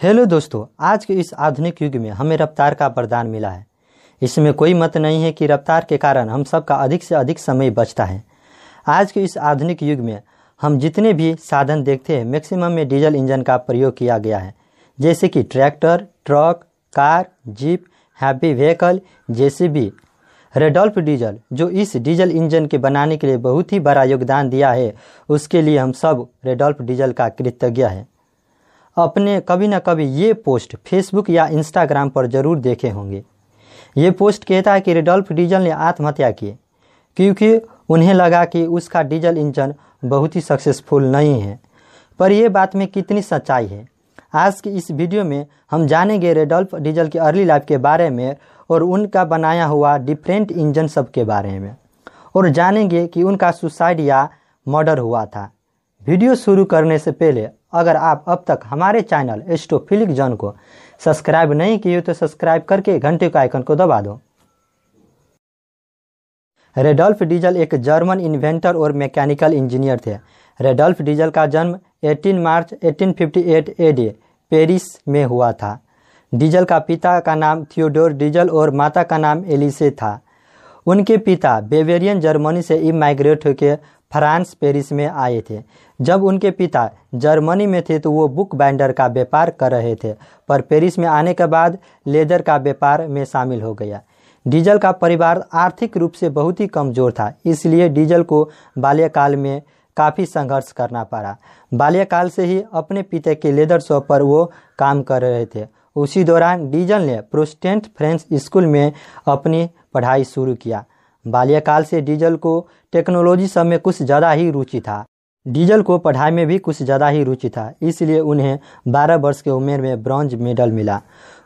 Hello दोस्तों, आज के इस आधुनिक युग में हमें रफ्तार का वरदान मिला है। इसमें कोई मत नहीं है कि रफ्तार के कारण हम सबका अधिक से अधिक समय बचता है। आज के इस आधुनिक युग में हम जितने भी साधन देखते हैं, मैक्सिमम में डीजल इंजन का प्रयोग किया गया है। जैसे कि tractor, truck, car, jeep heavy vehicle JCB Rudolf Diesel, जो इस डीजल इंजन के बनाने के लिए बहुत ही बड़ा योगदान दिया है, उसके लिए हम सब रेडोल्फ डीजल का कृतज्ञ है। अपने कभी ना कभी ये पोस्ट फेसबुक या इंस्टाग्राम पर ज़रूर देखे होंगे। ये पोस्ट कहता है कि रेडोल्फ डीजल ने आत्महत्या की, क्योंकि उन्हें लगा कि उसका डीजल इंजन बहुत ही सक्सेसफुल नहीं है। पर यह बात में कितनी सच्चाई है? आज की इस वीडियो में हम जानेंगे रेडोल्फ डीजल की अर्ली लाइफ के बारे में और उनका बनाया हुआ डिफरेंट इंजन सब के बारे में। और जानेंगे कि उनका सुसाइड या मर्डर हुआ था। वीडियो शुरू करने से पहले अगर आप अब तक हमारे चैनल एस्टोफिलिक जॉन को सब्सक्राइब नहीं किए तो सब्सक्राइब करके घंटे का आइकन को दबा दो। रेडोल्फ डीजल एक जर्मन इन्वेंटर और मैकेनिकल इंजीनियर थे। रेडोल्फ डीजल का जन्म 18 मार्च 1858 एडी पेरिस में हुआ था। डीजल का पिता का नाम थियोडोर डीजल और माता का नाम एलिसे था। उनके पिता बेवेरियन जर्मनी से इमाइग्रेट होकर फ्रांस पेरिस में आए थे। जब उनके पिता जर्मनी में थे तो वो बुक बाइंडर का व्यापार कर रहे थे, पर पेरिस में आने के बाद लेदर का व्यापार में शामिल हो गया। डीजल का परिवार आर्थिक रूप से बहुत ही कमज़ोर था, इसलिए डीजल को बाल्यकाल में काफ़ी संघर्ष करना पड़ा। बाल्यकाल से ही अपने पिता के लेदर शॉप पर वो काम कर रहे थे। उसी दौरान डीजल ने प्रोस्टेंट फ्रेंच स्कूल में अपनी पढ़ाई शुरू किया। बाल्यकाल से डीजल को टेक्नोलॉजी सब में कुछ ज़्यादा ही रुचि था। डीजल को पढ़ाई में भी कुछ ज़्यादा ही रुचि था, इसलिए उन्हें 12 वर्ष की उम्र में ब्रॉन्ज मेडल मिला।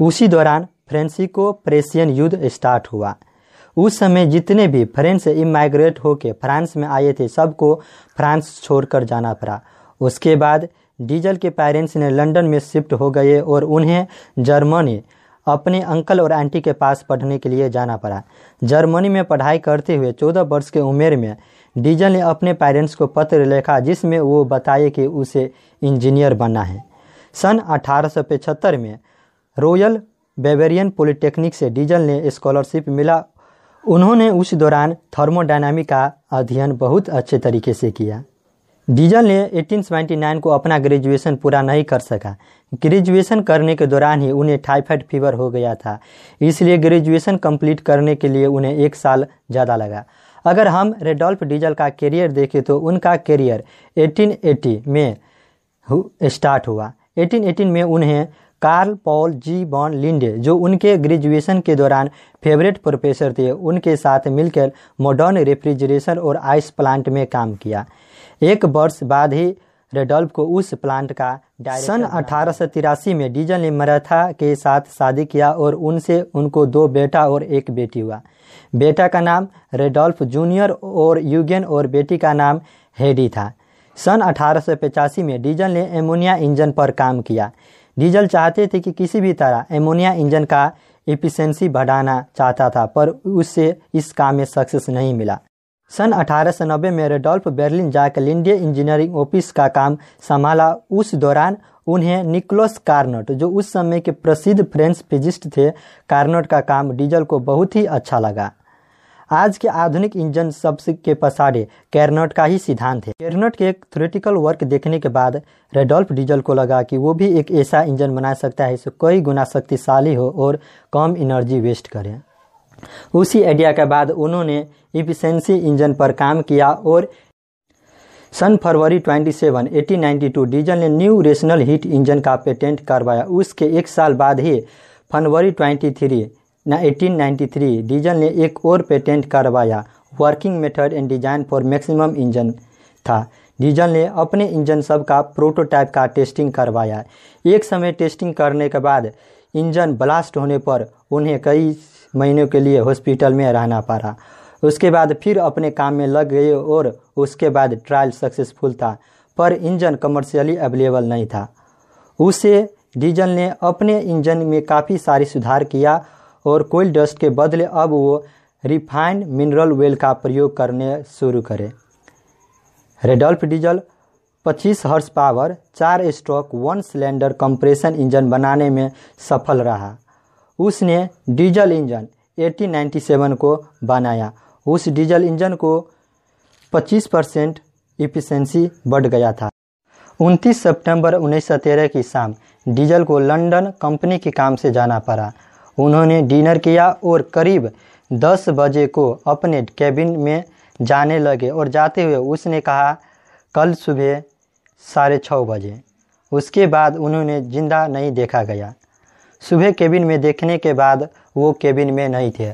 उसी दौरान फ्रेंसिको प्रेसियन युद्ध स्टार्ट हुआ। उस समय जितने भी फ्रेंच इमाइग्रेट होकर फ्रांस में आए थे, सबको फ्रांस छोड़कर जाना पड़ा। उसके बाद डीजल के पेरेंट्स ने लंदन में शिफ्ट हो गए और उन्हें जर्मनी, अपने अंकल और आंटी के पास पढ़ने के लिए जाना पड़ा। जर्मनी में पढ़ाई करते हुए चौदह वर्ष के उम्र में डीजल ने अपने पेरेंट्स को पत्र लिखा जिसमें वो बताए कि उसे इंजीनियर बनना है। सन अठारह सौ पचहत्तर में रॉयल बेवेरियन पॉलिटेक्निक से डीजल ने स्कॉलरशिप मिला। उन्होंने उस दौरान थर्मोडायनामिक का अध्ययन बहुत अच्छे तरीके से किया। डीजल ने 1879 को अपना ग्रेजुएशन पूरा नहीं कर सका। ग्रेजुएशन करने के दौरान ही उन्हें टाइफाइड फीवर हो गया था। इसलिए ग्रेजुएशन कंप्लीट करने के लिए उन्हें एक साल ज़्यादा लगा। अगर हम रेडोल्फ डीजल का करियर देखें तो उनका करियर 1880 में स्टार्ट हुआ। 1818 में उन्हें कार्ल पॉल जी बॉन लिंडे, जो उनके ग्रेजुएशन के दौरान फेवरेट प्रोफेसर थे, उनके साथ मिलकर मॉडर्न रेफ्रिजरेशन और आइस प्लांट में काम किया। एक वर्ष बाद ही रेडोल्फ को उस प्लांट का सन अठारह सौ तिरासी में डीजल ने मराठा के साथ शादी किया और उनसे उनको दो बेटा और एक बेटी हुआ। बेटा का नाम रेडोल्फ जूनियर और यूगेन और बेटी का नाम हेडी था। सन अठारह सौ पचासी में डीजल ने एमोनिया इंजन पर काम किया। डीजल चाहते थे कि किसी भी तरह एमोनिया इंजन का एफिशिएंसी बढ़ाना चाहता था पर उससे इस काम में सक्सेस नहीं मिला। सन 1890 में रेडोल्फ बर्लिन जाकर लिंडे इंजीनियरिंग ऑफ़िस का काम संभाला। उस दौरान उन्हें निकोलस कार्नट, जो उस समय के प्रसिद्ध फ्रेंच फिजिस्ट थे, कार्नट का काम डीजल को बहुत ही अच्छा लगा। आज के आधुनिक इंजन सबसे के पसाड़े कैरनट का ही सिद्धांत है। कैरनट के एक थ्योरेटिकल वर्क देखने के बाद रेडोल्फ डीजल को लगा कि वो भी एक ऐसा इंजन बना सकता है, जो कई गुना शक्तिशाली हो और कम एनर्जी वेस्ट करे। उसी आइडिया के बाद उन्होंने इफिशेंसी इंजन पर काम किया और सन फरवरी 27, 1892 डीजल ने न्यू रेशनल हीट इंजन का पेटेंट करवाया। उसके एक साल बाद ही फरवरी 23 ना 1893 डीजल ने एक और पेटेंट करवाया। Working method and design for maximum engine था। डीजल ने अपने इंजन सब का प्रोटोटाइप का टेस्टिंग करवाया। एक समय टेस्टिंग करने के बाद इंजन ब्लास्ट होने पर उन्हें कई महीनों के लिए हॉस्पिटल में रहना पड़ा। उसके बाद फिर अपने काम में लग गए और उसके बाद ट्रायल सक्सेसफुल था, पर इंजन कमर्शियली अवेलेबल नहीं था। उसे डीजल ने अपने इंजन में काफ़ी सारी सुधार किया और कोयल डस्ट के बदले अब वो रिफाइंड मिनरल वेल का प्रयोग करने शुरू करे। रेडल्फ डीजल 25 हॉर्स पावर चार stroke one cylinder compression engine बनाने में सफल रहा। उसने डीजल इंजन 1897 को बनाया। उस डीजल इंजन को 25 परसेंट इफिशेंसी बढ़ गया था। 29 सितंबर 1913 की शाम डीजल को लंदन कंपनी के काम से जाना पड़ा। उन्होंने डिनर किया और करीब 10 बजे को अपने कैबिन में जाने लगे और जाते हुए उसने कहा, कल सुबह साढ़े छः बजे। उसके बाद उन्होंने ज़िंदा नहीं देखा गया। सुबह केबिन में देखने के बाद वो केबिन में नहीं थे।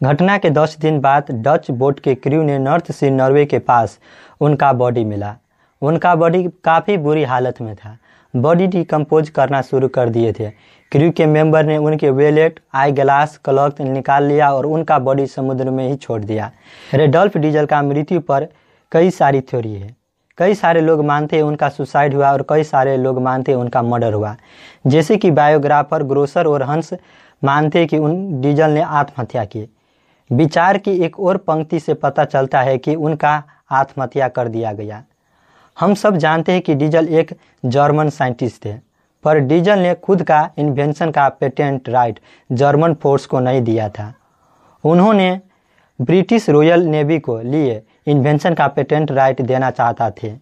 घटना के दस दिन बाद डच बोट के क्रू ने नॉर्थ सी नॉर्वे के पास उनका बॉडी मिला। उनका बॉडी काफ़ी बुरी हालत में था। बॉडी डिकम्पोज करना शुरू कर दिए थे। क्रू के मेंबर ने उनके वेलेट, आई ग्लास, क्लॉथ निकाल लिया और उनका बॉडी समुद्र में ही छोड़ दिया। रेडल्फ डीजल का मृत्यु पर कई सारी थ्योरी है। कई सारे लोग मानते हैं उनका सुसाइड हुआ और कई सारे लोग मानते हैं उनका मर्डर हुआ। जैसे कि बायोग्राफर, ग्रोसर और हंस मानते हैं कि उन डीजल ने आत्महत्या की। विचार की एक और पंक्ति से पता चलता है कि उनका आत्महत्या कर दिया गया। हम सब जानते हैं कि डीजल एक जर्मन साइंटिस्ट थे पर डीजल ने खुद का इन्वेंशन का पेटेंट राइट जर्मन फोर्स को नहीं दिया था। उन्होंने ब्रिटिश रॉयल नेवी को लिए इन्वेंशन का पेटेंट राइट देना चाहता थे।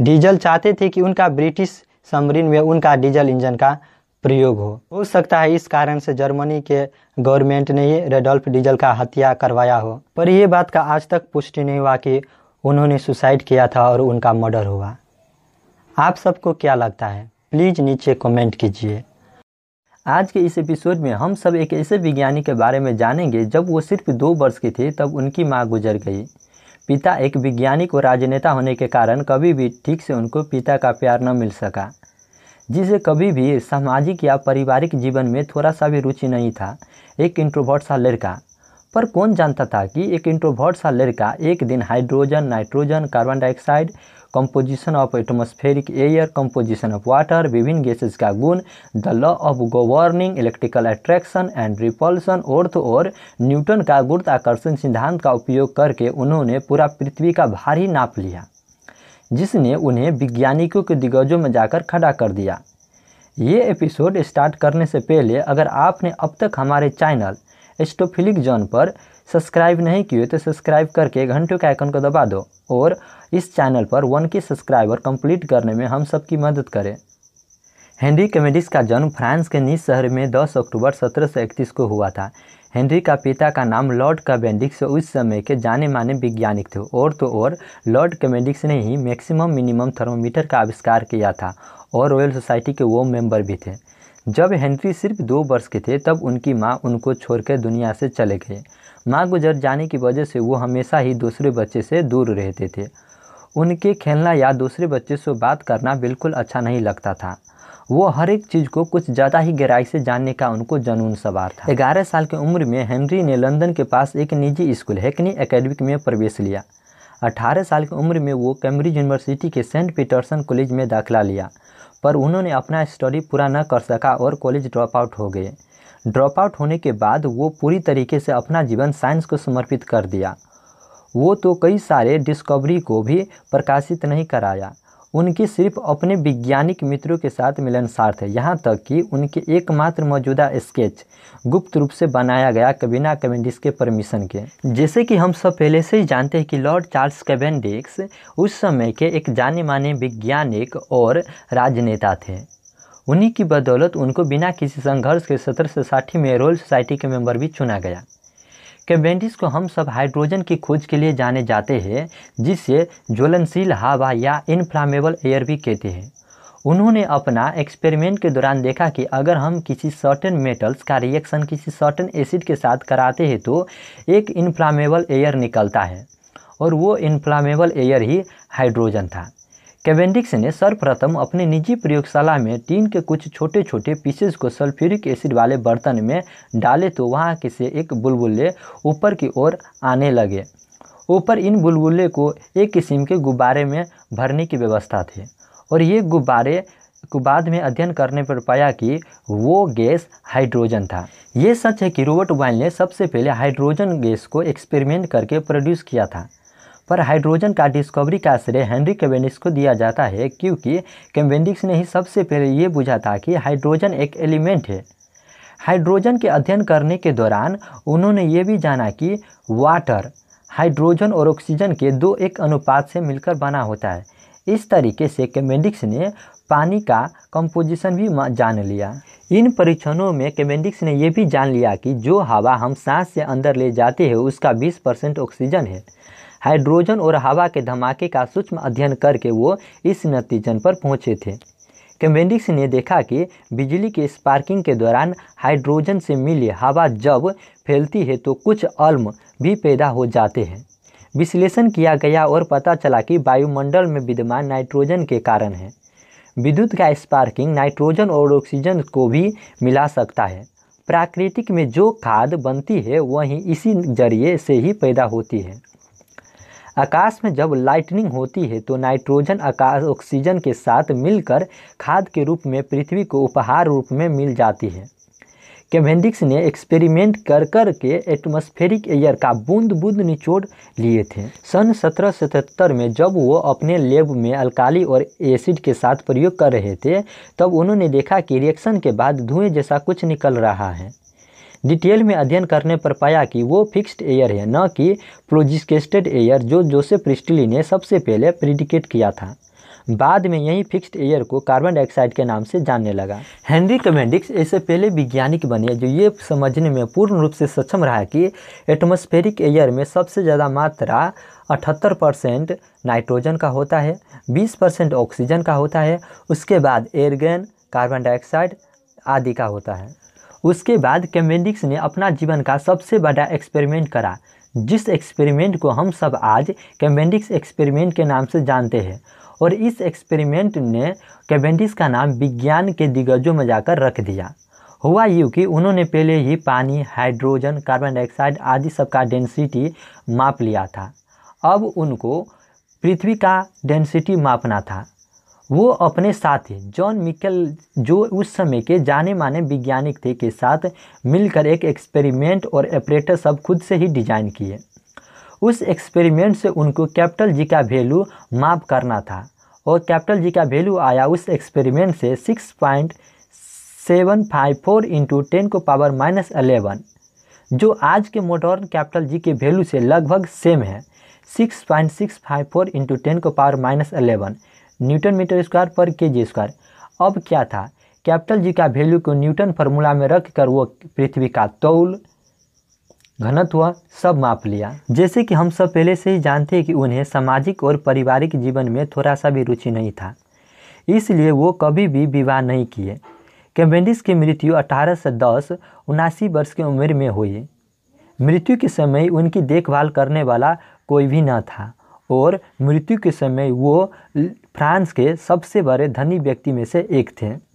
डीजल चाहते थे कि उनका ब्रिटिश सबमरीन में उनका डीजल इंजन का प्रयोग हो। हो सकता है इस कारण से जर्मनी के गवर्नमेंट ने ये रेडोल्फ डीजल का हत्या करवाया हो। पर यह बात का आज तक पुष्टि नहीं हुआ कि उन्होंने सुसाइड किया था और उनका मर्डर हुआ। आप सबको क्या लगता है? प्लीज़ नीचे कमेंट कीजिए। आज के इस एपिसोड में हम सब एक ऐसे विज्ञानी के बारे में जानेंगे जब वो सिर्फ़ दो वर्ष के थे तब उनकी माँ गुजर गई। पिता एक वैज्ञानिक और राजनेता होने के कारण कभी भी ठीक से उनको पिता का प्यार न मिल सका। जिसे कभी भी सामाजिक या पारिवारिक जीवन में थोड़ा सा भी रुचि नहीं था, एक इंट्रोवर्ट सा लड़का। पर कौन जानता था कि एक इंट्रोवर्ट सा लड़का एक दिन hydrogen nitrogen carbon dioxide composition of atmospheric air composition of water विभिन्न गैसेस का गुण the law of governing electrical attraction and repulsion ओर्थ और न्यूटन का गुरुत्वाकर्षण सिद्धांत का उपयोग करके उन्होंने पूरा पृथ्वी का भारी नाप लिया, जिसने उन्हें वैज्ञानिकों के दिग्गजों में जाकर खड़ा कर दिया। ये एपिसोड स्टार्ट करने से पहले अगर आपने अब तक हमारे चैनल एस्टोफिलिक जोन पर सब्सक्राइब नहीं किए तो सब्सक्राइब करके घंटों के आइकन को दबा दो और इस चैनल पर वन के सब्सक्राइबर कंप्लीट करने में हम सबकी मदद करें। हेनरी कमेडिस का जन्म फ्रांस के नीस शहर में 10 अक्टूबर 1731 को हुआ था। हेनरी का पिता का नाम लॉर्ड कमेडिक्स उस समय के जाने माने वैज्ञानिक थे। और तो और, लॉर्ड कमेडिक्स ने ही मैक्सिमम मिनिमम थर्मोमीटर का आविष्कार किया था और रॉयल सोसाइटी के वो मेंबर भी थे। जब हेनरी सिर्फ़ दो वर्ष के थे, तब उनकी माँ उनको छोड़कर दुनिया से चले गए। माँ गुजर जाने की वजह से वो हमेशा ही दूसरे बच्चे से दूर रहते थे। उनके खेलना या दूसरे बच्चे से बात करना बिल्कुल अच्छा नहीं लगता था। वो हर एक चीज़ को कुछ ज़्यादा ही गहराई से जानने का उनको जनून सवार था। ग्यारह साल की उम्र में हेनरी ने लंदन के पास एक निजी स्कूल, हैकनी एकेडमिक में प्रवेश लिया। अठारह साल की उम्र में वो कैम्ब्रिज यूनिवर्सिटी के सेंट पीटरसन कॉलेज में दाखिला लिया, पर उन्होंने अपना स्टडी पूरा न कर सका और कॉलेज ड्रॉप आउट हो गए। ड्रॉप आउट होने के बाद वो पूरी तरीके से अपना जीवन साइंस को समर्पित कर दिया। वो तो कई सारे डिस्कवरी को भी प्रकाशित नहीं कराया। उनकी सिर्फ़ अपने वैज्ञानिक मित्रों के साथ मिलनसार थे। यहाँ तक कि उनके एकमात्र मौजूदा स्केच गुप्त रूप से बनाया गया कबिना कैवेंडिस के परमिशन के। जैसे कि हम सब पहले से ही जानते हैं कि लॉर्ड चार्ल्स कैवेंडिक्स उस समय के एक जाने माने वैज्ञानिक और राजनेता थे। उन्हीं की बदौलत उनको बिना किसी संघर्ष के सत्रह सौ साठी में रॉयल सोसाइटी के मेंबर भी चुना गया। कैवेंडिस को हम सब हाइड्रोजन की खोज के लिए जाने जाते हैं, जिसे ज्वलनशील हवा या इनफ्लामेबल एयर भी कहते हैं। उन्होंने अपना एक्सपेरिमेंट के दौरान देखा कि अगर हम किसी सर्टेन मेटल्स का रिएक्शन किसी सर्टेन एसिड के साथ कराते हैं तो एक इनफ्लामेबल एयर निकलता है, और वो इनफ्लामेबल एयर ही हाइड्रोजन था। कैवेंडिक्स ने सर्वप्रथम अपने निजी प्रयोगशाला में टीन के कुछ छोटे छोटे पीसेस को सल्फ्यूरिक एसिड वाले बर्तन में डाले तो वहाँ के से एक बुलबुले ऊपर की ओर आने लगे। ऊपर इन बुलबुले को एक किस्म के गुब्बारे में भरने की व्यवस्था थी और ये गुब्बारे को बाद में अध्ययन करने पर पाया कि वो गैस हाइड्रोजन था। ये सच है कि रोबर्ट वाइल ने सबसे पहले हाइड्रोजन गैस को एक्सपेरिमेंट करके प्रोड्यूस किया था। पर हाइड्रोजन का डिस्कवरी का श्रेय हेनरी कैवेंडिक्स को दिया जाता है क्योंकि कैवेंडिक्स ने ही सबसे पहले ये बुझा था कि हाइड्रोजन एक एलिमेंट है। हाइड्रोजन के अध्ययन करने के दौरान उन्होंने ये भी जाना कि वाटर, हाइड्रोजन और ऑक्सीजन के दो एक अनुपात से मिलकर बना होता है। इस तरीके से कैमेंडिक्स ने पानी का कंपोजिशन भी जान लिया। इन परीक्षणों में कैमेंडिक्स ने यह भी जान लिया कि जो हवा हम सांस से अंदर ले जाते हैं उसका 20 परसेंट ऑक्सीजन है। हाइड्रोजन और हवा के धमाके का सूक्ष्म अध्ययन करके वो इस नतीजन पर पहुँचे थे। कैमेंडिक्स ने देखा कि बिजली के स्पार्किंग के दौरान हाइड्रोजन से मिली हवा जब फैलती है तो कुछ अल्म भी पैदा हो जाते हैं। विश्लेषण किया गया और पता चला कि वायुमंडल में विद्यमान नाइट्रोजन के कारण है। विद्युत का स्पार्किंग नाइट्रोजन और ऑक्सीजन को भी मिला सकता है। प्राकृतिक में जो खाद बनती है, वही इसी ज़रिए से ही पैदा होती है। आकाश में जब लाइटनिंग होती है तो नाइट्रोजन आकाश ऑक्सीजन के साथ मिलकर खाद के रूप में, पृथ्वी को उपहार रूप में मिल जाती है। कैवेंडिक्स ने एक्सपेरिमेंट कर कर के एटमॉस्फेरिक एयर का बूंद बूंद निचोड़ लिए थे। सन सत्रह में जब वो अपने लेब में अल्काली और एसिड के साथ प्रयोग कर रहे थे, तब उन्होंने देखा कि रिएक्शन के बाद धुएँ जैसा कुछ निकल रहा है। डिटेल में अध्ययन करने पर पाया कि वो फिक्स्ड एयर है, न कि प्रोजिस्केस्टेड एयर, जो जोसेफ प्रिस्टली ने सबसे पहले प्रिडिकेट किया था। बाद में यही फिक्स्ड एयर को कार्बन डाइऑक्साइड के नाम से जानने लगा। हेनरी कमेंडिक्स ऐसे पहले वैज्ञानिक बने जो ये समझने में पूर्ण रूप से सक्षम रहा कि एटमॉस्फेरिक एयर में सबसे ज़्यादा मात्रा अठहत्तर परसेंट नाइट्रोजन का होता है, बीस परसेंट ऑक्सीजन का होता है, उसके बाद एयरगन कार्बन डाइऑक्साइड आदि का होता है। उसके बाद कैमेंडिक्स ने अपना जीवन का सबसे बड़ा एक्सपेरिमेंट करा, जिस एक्सपेरिमेंट को हम सब आज कैमेंडिक्स एक्सपेरिमेंट के नाम से जानते हैं। और इस एक्सपेरिमेंट ने कैवेंडिस का नाम विज्ञान के दिग्गजों में जाकर रख दिया। हुआ यूँ कि उन्होंने पहले ही पानी, हाइड्रोजन, कार्बन डाइऑक्साइड आदि सबका डेंसिटी माप लिया था। अब उनको पृथ्वी का डेंसिटी मापना था। वो अपने साथी, जॉन मिकल, जो उस समय के जाने माने वैज्ञानिक थे, के साथ मिलकर एक एक्सपेरिमेंट और ऑपरेटर सब खुद से ही डिज़ाइन किए। उस एक्सपेरिमेंट से उनको कैपिटल जी का वैल्यू माप करना था और कैपिटल जी का वैल्यू आया उस एक्सपेरिमेंट से six point seven five four into ten को पावर माइनस अलेवन जो आज के मॉडर्न कैपिटल जी के वैल्यू से लगभग सेम है। Six point six five four into ten को power minus eleven newton metre square per K G square. अब क्या था? कैपिटल जी का वैल्यू को न्यूटन फार्मूला में रख कर वो पृथ्वी का तौल, घनत्व, सब माप लिया। जैसे कि हम सब पहले से ही जानते हैं कि उन्हें सामाजिक और पारिवारिक जीवन में थोड़ा सा भी रुचि नहीं था। इसलिए वो कभी भी विवाह नहीं किए। कैम्बेंडिस की मृत्यु अठारह से दस, उनासी वर्ष की उम्र में हुई। मृत्यु के समय उनकी देखभाल करने वाला कोई भी न था और मृत्यु के समय वो फ्रांस के सबसे बड़े धनी व्यक्ति में से एक थे।